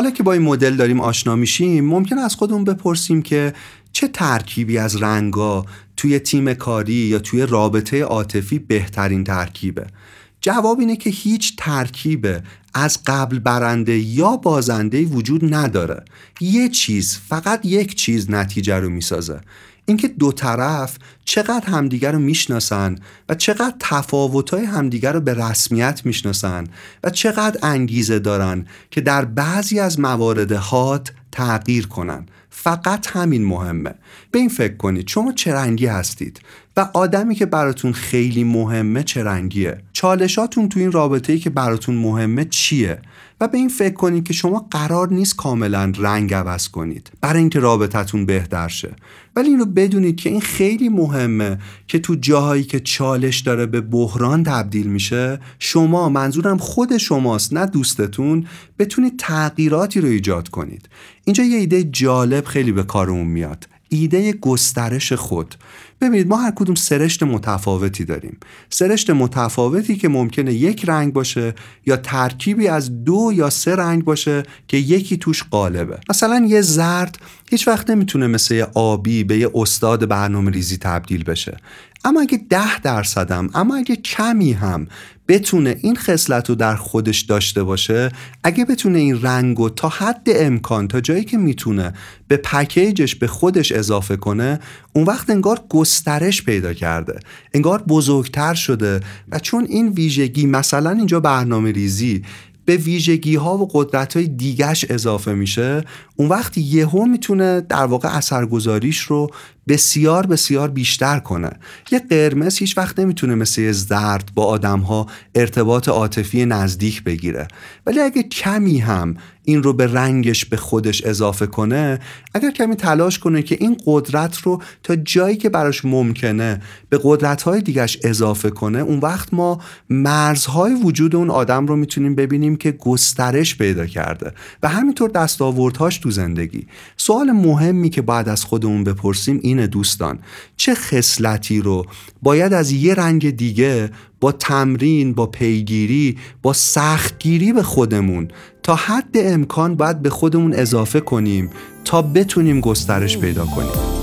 حالا که با این مدل داریم آشنا میشیم ممکن از خودمون بپرسیم که چه ترکیبی از رنگا توی تیم کاری یا توی رابطه عاطفی بهترین ترکیبه؟ جواب اینه که هیچ ترکیب از قبل برنده یا بازنده وجود نداره. یه چیز فقط یک چیز نتیجه رو می‌سازه. اینکه دو طرف چقدر همدیگر رو می‌شناسن و چقدر تفاوتهای همدیگر رو به رسمیت می‌شناسن و چقدر انگیزه دارن که در بعضی از موارد هات تغییر کنن فقط همین مهمه. به این فکر کنید. شما چه رنگی هستید؟ و آدمی که براتون خیلی مهمه چه رنگیه؟ چالشاتون تو این رابطه ای که براتون مهمه چیه؟ و به این فکر کنید که شما قرار نیست کاملا رنگ عوض کنید. برای اینکه رابطتون بهتر شه. ولی اینو بدونید که این خیلی مهمه که تو جاهایی که چالش داره به بحران تبدیل میشه شما منظورم خود شماست نه دوستتون بتونید تغییراتی رو ایجاد کنید. اینجا یه ایده جالب خیلی به کارمون میاد. ایده گسترش خود. ببینید ما هر کدوم سرشت متفاوتی داریم. سرشت متفاوتی که ممکنه یک رنگ باشه یا ترکیبی از دو یا سه رنگ باشه که یکی توش قالبه مثلا یه زرد هیچ وقت نمی‌تونه مثل یه آبی به یه استاد برنامه ریزی تبدیل بشه. اما اگه ده درصدم اما اگه کمی هم بتونه این خصلت رو در خودش داشته باشه اگه بتونه این رنگ رو تا حد امکان تا جایی که می‌تونه به پکیجش به خودش اضافه کنه اون وقت انگار گسترش پیدا کرده انگار بزرگتر شده و چون این ویژگی مثلا اینجا برنامه ریزی به ویژگی ها و قدرت های دیگش اضافه میشه اون وقت یهو می‌تونه در واقع اثرگذاریش رو بسیار بسیار بیشتر کنه. یه قرمز هیچ وقت نمی‌تونه مثل یه زرد با آدم ها ارتباط عاطفی نزدیک بگیره. ولی اگه کمی هم این رو به رنگش به خودش اضافه کنه اگر کمی تلاش کنه که این قدرت رو تا جایی که براش ممکنه به قدرت های دیگش اضافه کنه اون وقت ما مرزهای وجود اون آدم رو می‌تونیم ببینیم که گسترش پیدا کرده. و همینطور دستاوردهاش تو زندگی. سوال مهمی که باید از خودمون بپرسیم اینه دوستان چه خصلتی رو باید از یه رنگ دیگه با تمرین با پیگیری با سختگیری به خودمون تا حد امکان باید به خودمون اضافه کنیم تا بتونیم گسترش پیدا کنیم؟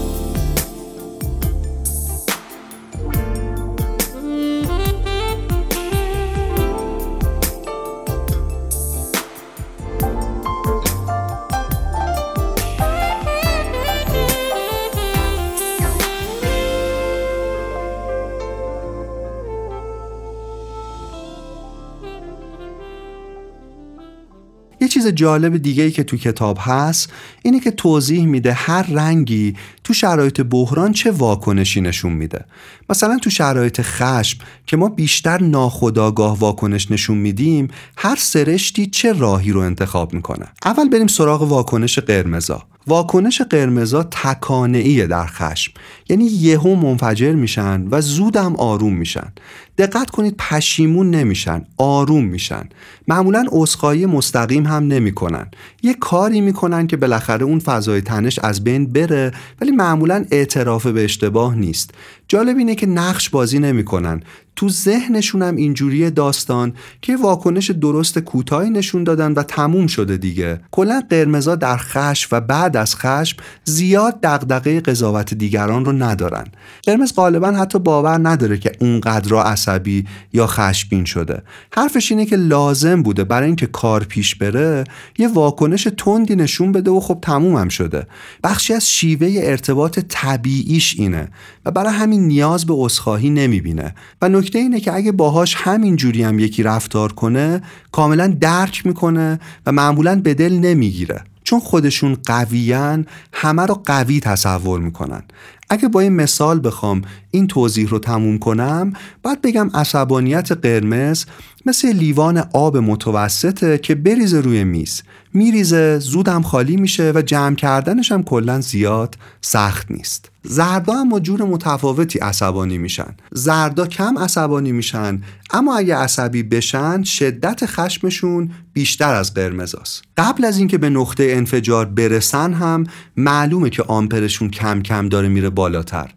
یه چیز جالب دیگه ای که تو کتاب هست اینه که توضیح میده هر رنگی تو شرایط بحران چه واکنشی نشون میده. مثلا تو شرایط خشم که ما بیشتر ناخداگاه واکنش نشون میدیم هر سرشتی چه راهی رو انتخاب می‌کنه؟ اول بریم سراغ واکنش قرمزا. واکنش قرمزا تکانعیه در خشم. یعنی یهو منفجر میشن و زودم آروم میشن. دقت کنید پشیمون نمیشن آروم میشن. معمولا عذرخواهی مستقیم هم نمی‌کنن. یه کاری می‌کنن که بالاخره اون فضای تنش از بین بره ولی معمولا اعتراف به اشتباه نیست. جالب اینه که نقش بازی نمی‌کنن. تو ذهنشون هم اینجوری داستان که واکنش درست کوتاهی نشون دادن و تموم شده دیگه. کلا قرمزا در خشم و بعد از خشم زیاد دغدغه قضاوت دیگران رو ندارن. قرمز غالبا حتی باور نداره که اونقدر عصبی یا خشمگین شده. حرفش اینه که لازم بوده برای اینکه کار پیش بره یه واکنش تندی نشون بده و خب تمومم شده. بخشی از شیوه ارتباط طبیعیش اینه و برای همین نیاز به عذرخواهی نمی‌بینه. و نکته اینه که اگه باهاش همین جوری هم یکی رفتار کنه کاملا درک می‌کنه و معمولا به دل نمی‌گیره. چون خودشون قویان همه رو قوی تصور می‌کنن. اگه با این مثال بخوام این توضیح رو تموم کنم باید بگم عصبانیت قرمز مثل لیوان آب متوسطه که بریزه روی میز. میریزه زودم خالی میشه و جمع کردنش هم کلا زیاد سخت نیست. زردا هم جور متفاوتی عصبانی میشن. زردا کم عصبانی میشن اما اگه عصبی بشن شدت خشمشون بیشتر از قرمزاست قبل از اینکه به نقطه انفجار برسن هم معلومه که آمپرشون کم کم داره میره بالاتر.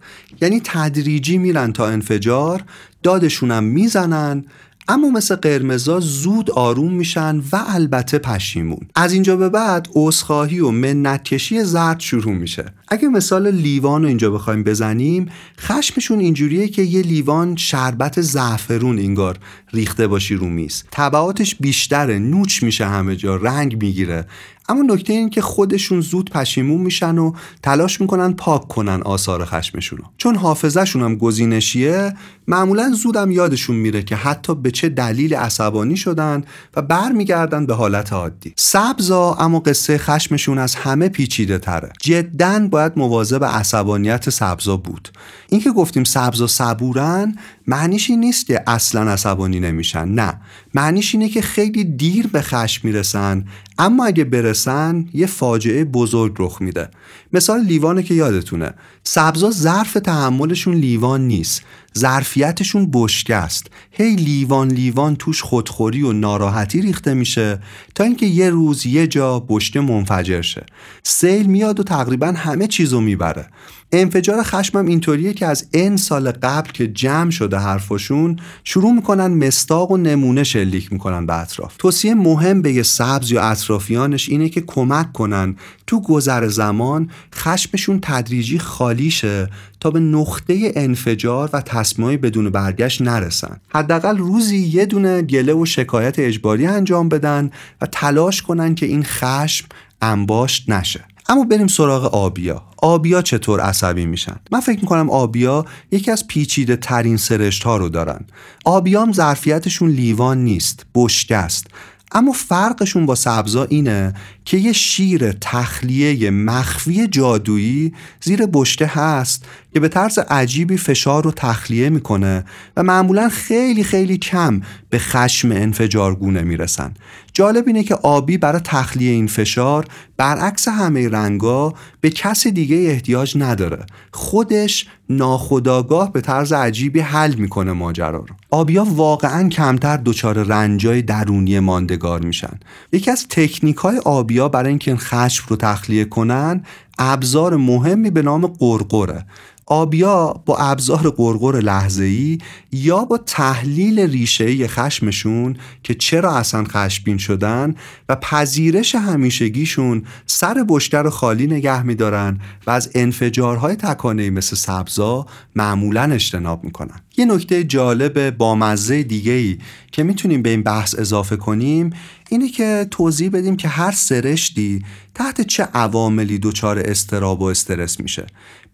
یعنی تدریجی میرن تا انفجار دادشونم می‌زنن اما مثل قرمزا زود آروم میشن و البته پشیمون. از اینجا به بعد عذرخواهی و منت کشی زرد شروع میشه. اگه مثال لیوان رو اینجا بخوایم بزنیم خشمشون اینجوریه که یه لیوان شربت زعفرون انگار ریخته باشی رو میز. تبعاتش بیشتره نوچ میشه همه جا رنگ می‌گیره. اما نکته این که خودشون زود پشیمون میشن و تلاش می‌کنن پاک کنن آثار خشمشون چون حافظهشون هم گزینشیه معمولا زودم یادشون میره که حتی به چه دلیل عصبانی شدن و برمیگردن به حالت عادی. سبزا اما قصه خشمشون از همه پیچیده تره جدا باید مواظب عصبانیت سبزا بود. اینکه گفتیم سبزا صبورن معنیش این نیست که اصلا عصبانی نمیشن نه. معنیش اینه که خیلی دیر به خشم می‌رسن اما اگه برسن یه فاجعه بزرگ رخ میده. مثال لیوانه که یادتونه. سبزا ظرف تحملشون لیوان نیست. ظرفیتشون بشکه است. هی لیوان لیوان توش خودخوری و ناراحتی ریخته میشه تا اینکه یه روز یه جا بشکه منفجر شه. سیل میاد و تقریبا همه چیزو می‌بره. انفجار خشمم اینطوریه که از این سال قبل که جمع شده حرفشون شروع می‌کنن مستاق و نمونه شلیک می‌کنن به اطراف. توصیه مهم به یه سبز یا اطرافیانش اینه که کمک کنن تو گذر زمان خشمشون تدریجی خالی شه تا به نقطه انفجار و تصمیمای بدون برگشت نرسن. حداقل روزی یه دونه گله و شکایت اجباری انجام بدن و تلاش کنن که این خشم انباشت نشه. اما بریم سراغ آبیا. آبیا چطور عصبی میشن؟ من فکر می‌کنم آبیا یکی از پیچیده ترین سرشت ها رو دارن. آبیام ظرفیتشون لیوان نیست بشکه است اما فرقشون با سبزا اینه که یه شیر تخلیه مخفی جادویی زیر بشته هست که به طرز عجیبی فشار رو تخلیه می‌کنه و معمولا خیلی خیلی کم به خشم انفجارگونه می‌رسن. جالب اینه که آبی برای تخلیه این فشار برعکس همه رنگا به کس دیگه احتیاج نداره. خودش ناخداگاه به طرز عجیبی حل می‌کنه ماجرا رو. آبیا واقعا کمتر دچار رنجای درونی ماندگار میشن. یکی از تکنیک های آبیا برای اینکه خشم رو تخلیه کنن ابزار مهمی به نام قرقره. آبیا با ابزار قرقر لحظه‌ای یا با تحلیل ریشه خشمشون که چرا اصلا خشمگین شدن و پذیرش همیشگیشون سر بشتر رو خالی نگه میدارن و از انفجارهای تکانه مثل سبزا معمولا اجتناب می‌کنن. یه نکته جالب با مزه دیگه ای که می‌تونیم به این بحث اضافه کنیم اینه که توضیح بدیم که هر سرشتی تحت چه عواملی دچار استراب و استرس میشه.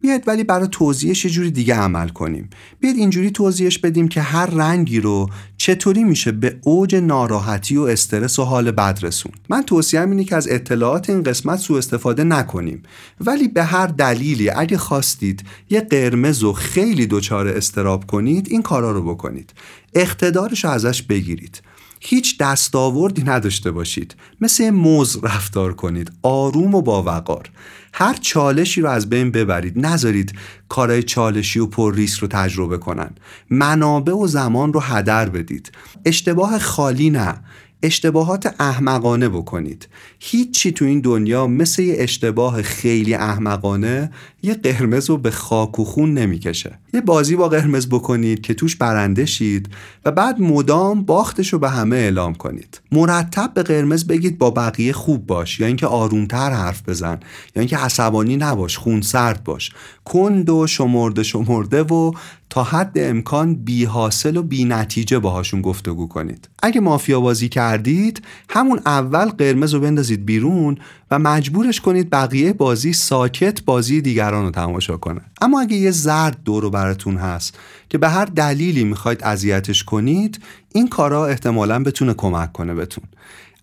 بیاید ولی برای توضیحش یه جوری دیگه عمل کنیم. بیاید اینجوری توضیحش بدیم که هر رنگی رو چطوری میشه به اوج ناراحتی و استرس و حال بد رسون من توصیهم اینه که از اطلاعات این قسمت سوء استفاده نکنیم. ولی به هر دلیلی اگه خواستید یه قرمز و خیلی دچار استراب کنید این کارا رو بکنید. اقتدارش رو ازش بگیرید. هیچ دستاوردی نداشته باشید. مثل موز رفتار کنید. آروم و با وقار. هر چالشی رو از بین ببرید. نذارید کارهای چالشی و پر ریسک رو تجربه کنن. منابع و زمان رو هدر بدید. اشتباه خالی نه. اشتباهات احمقانه بکنید. هیچی تو این دنیا مثل یه اشتباه خیلی احمقانه یه قرمز رو به خاک و خون نمی‌کشه. یه بازی با قرمز بکنید که توش برنده شید و بعد مدام باختش رو به همه اعلام کنید. مرتب به قرمز بگید با بقیه خوب باش یا اینکه آرومتر حرف بزن یا اینکه عصبانی نباش خون سرد باش. کند و شمرده شمرده و تا حد امکان بی حاصل و بی نتیجه باهاشون گفتگو کنید. اگه مافیا بازی کردید همون اول قرمز رو بندازید بیرون و مجبورش کنید بقیه بازی ساکت بازی دیگران رو تماشا کنه. اما اگه یه زرد دور براتون هست که به هر دلیلی می‌خواید اذیتش کنید این کارا احتمالا بتونه کمک کنه بهتون.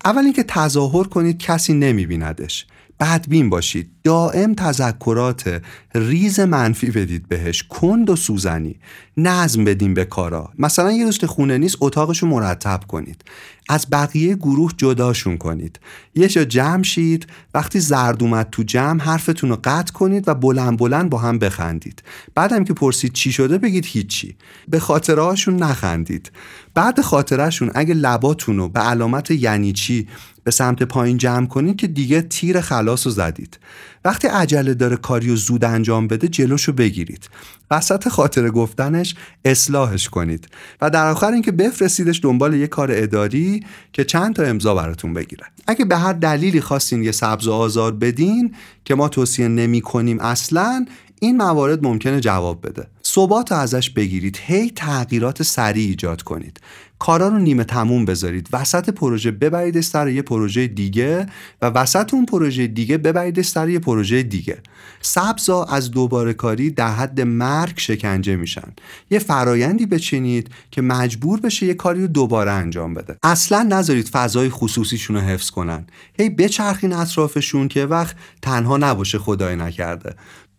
اول اینکه تظاهر کنید کسی نمیبیندش. بدبین باشید. دائم تذکرات ریز منفی بدید بهش. کند و سوزنی. نظم بدین به کارا. مثلا یه روز خونه نیست اتاقشو مرتب کنید. از بقیه گروه جداشون کنید. یه جا جمع شید. وقتی زرد اومد تو جمع حرفتون رو قطع کنید و بلند بلند با هم بخندید. بعدم که پرسید چی شده بگید هیچی. به خاطرهاشون نخندید. بعد خاطرهشون اگه لباتون رو به علامت یعنی چی به سمت پایین جمع کنید که دیگه تیر خلاص رو زدید. وقتی عجله داره کاری و زود انجام بده جلوشو بگیرید. وسط خاطره گفتنش اصلاحش کنید و در آخر اینکه بفرستیدش دنبال یه کار اداری که چند تا امضا براتون بگیره. اگه به هر دلیلی خواستین یه سبز آزار بدین که ما توصیه نمی کنیم اصلا این موارد ممکنه جواب بده. ثبات ازش بگیرید هی تغییرات سریع ایجاد کنید. کارا رو نیمه تموم بذارید. وسط پروژه ببرید سر یه پروژه دیگه و وسط اون پروژه دیگه ببرید سر یه پروژه دیگه. سبزا از دوباره کاری در حد مرگ شکنجه میشن. یه فرایندی بچینید که مجبور بشه یه کاری رو دوباره انجام بده. اصلا نذارید فضای خصوصیشون رو حفظ کنن. هی بچرخین اطرافشون که وقت تنها نباشه خدای نکرده.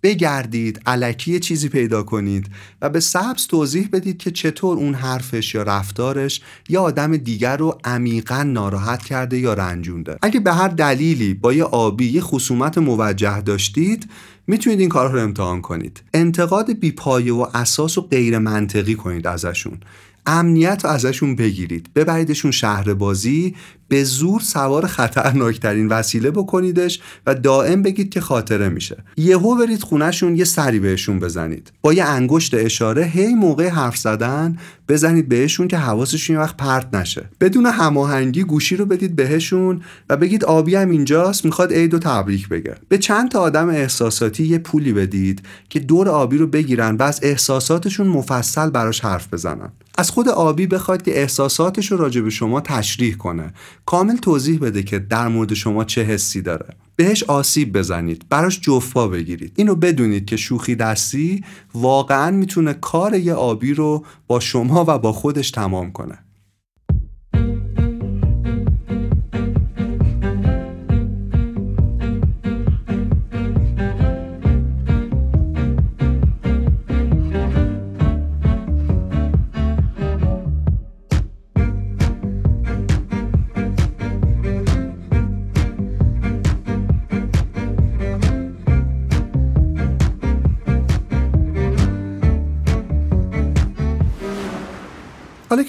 بگردید علکی چیزی پیدا کنید و به سبز توضیح بدید که چطور اون حرفش یا رفتارش یا آدم دیگر رو عمیقا ناراحت کرده یا رنجونده. اگه به هر دلیلی با یه آبی یه خصومت موجه داشتید می‌تونید این کار رو امتحان کنید. انتقاد بیپایه و اساس و غیر منطقی کنید ازشون. امنیت رو ازشون بگیرید. ببریدشون شهر بازی به زور سوار خطرناکترین وسیله بکنیدش و دائم بگید که خاطره میشه. یهو برید خونهشون یه سری بهشون بزنید. با یه انگشت اشاره هی موقع حرف زدن بزنید بهشون که حواسشون یه وقت پرت نشه. بدون هماهنگی گوشی رو بدید بهشون و بگید آبی هم اینجاست می‌خواد عید و تبریک بگه. به چند تا آدم احساساتی یه پولی بدید که دور آبی رو بگیرن و از احساساتشون مفصل براش حرف بزنن. از خود آبی بخواد که احساساتش رو راجع به شما تشریح کنه. کامل توضیح بده که در مورد شما چه حسی داره. بهش آسیب بزنید براش جفا بگیرید. اینو بدونید که شوخی دستی واقعا می‌تونه کار یه آبی رو با شما و با خودش تمام کنه.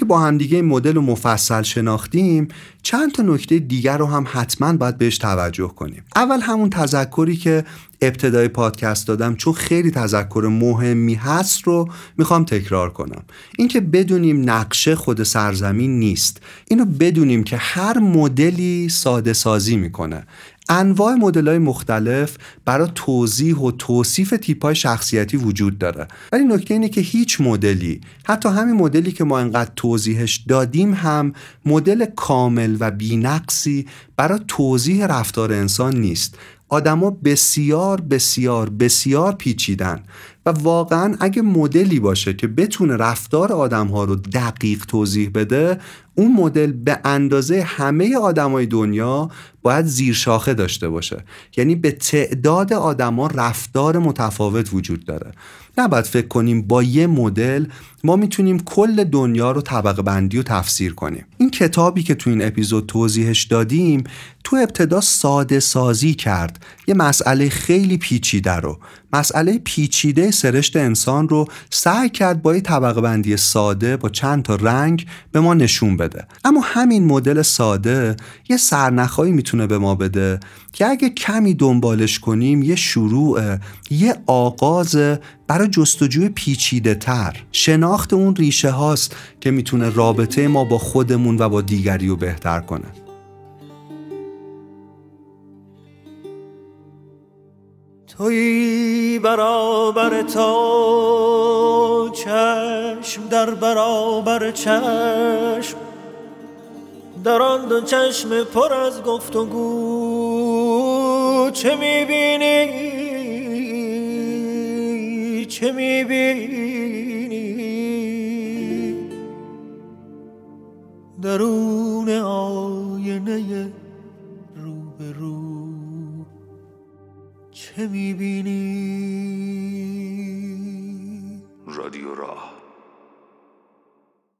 با همدیگه این مدل رو مفصل شناختیم چند تا نکته دیگر رو هم حتما باید بهش توجه کنیم. اول همون تذکری که ابتدای پادکست دادم چون خیلی تذکر مهمی هست رو می‌خوام تکرار کنم. اینکه بدونیم نقشه خود سرزمین نیست. اینو بدونیم که هر مدلی ساده سازی می‌کنه. انواع مدل های مختلف برای توضیح و توصیف تیپ های شخصیتی وجود داره. ولی نکته اینه که هیچ مدلی حتی همین مدلی که ما انقدر توضیحش دادیم هم مدل کامل و بینقصی برای توضیح رفتار انسان نیست. آدما بسیار بسیار بسیار پیچیدن. و واقعا اگه مدلی باشه که بتونه رفتار آدم ها رو دقیق توضیح بده اون مدل به اندازه همه آدمای دنیا باید زیرشاخه داشته باشه. یعنی به تعداد آدما رفتار متفاوت وجود داره. نباید فکر کنیم با یه مدل ما می‌تونیم کل دنیا رو طبقه بندی و تفسیر کنیم. این کتابی که تو این اپیزود توضیحش دادیم تو ابتدا ساده سازی کرد. یه مسئله خیلی پیچیده رو. مسئله پیچیده سرشت انسان رو سعی کرد با یه طبقه بندی ساده با چند تا رنگ به ما نشون بده. اما همین مدل ساده یه سرنخهایی می‌تونه به ما بده که اگه کمی دنبالش کنیم یه شروع یه آغاز برای جستجوی پیچیده تر. شناخت اون ریشه هاست که می‌تونه رابطه ما با خودمون و با دیگری رو بهتر کنه. توی برابر تا چشم در برابر چشم. در آن دو چشم پر از گفت و گو چه می‌بینی؟ چه می‌بینی؟ درون آینه رو به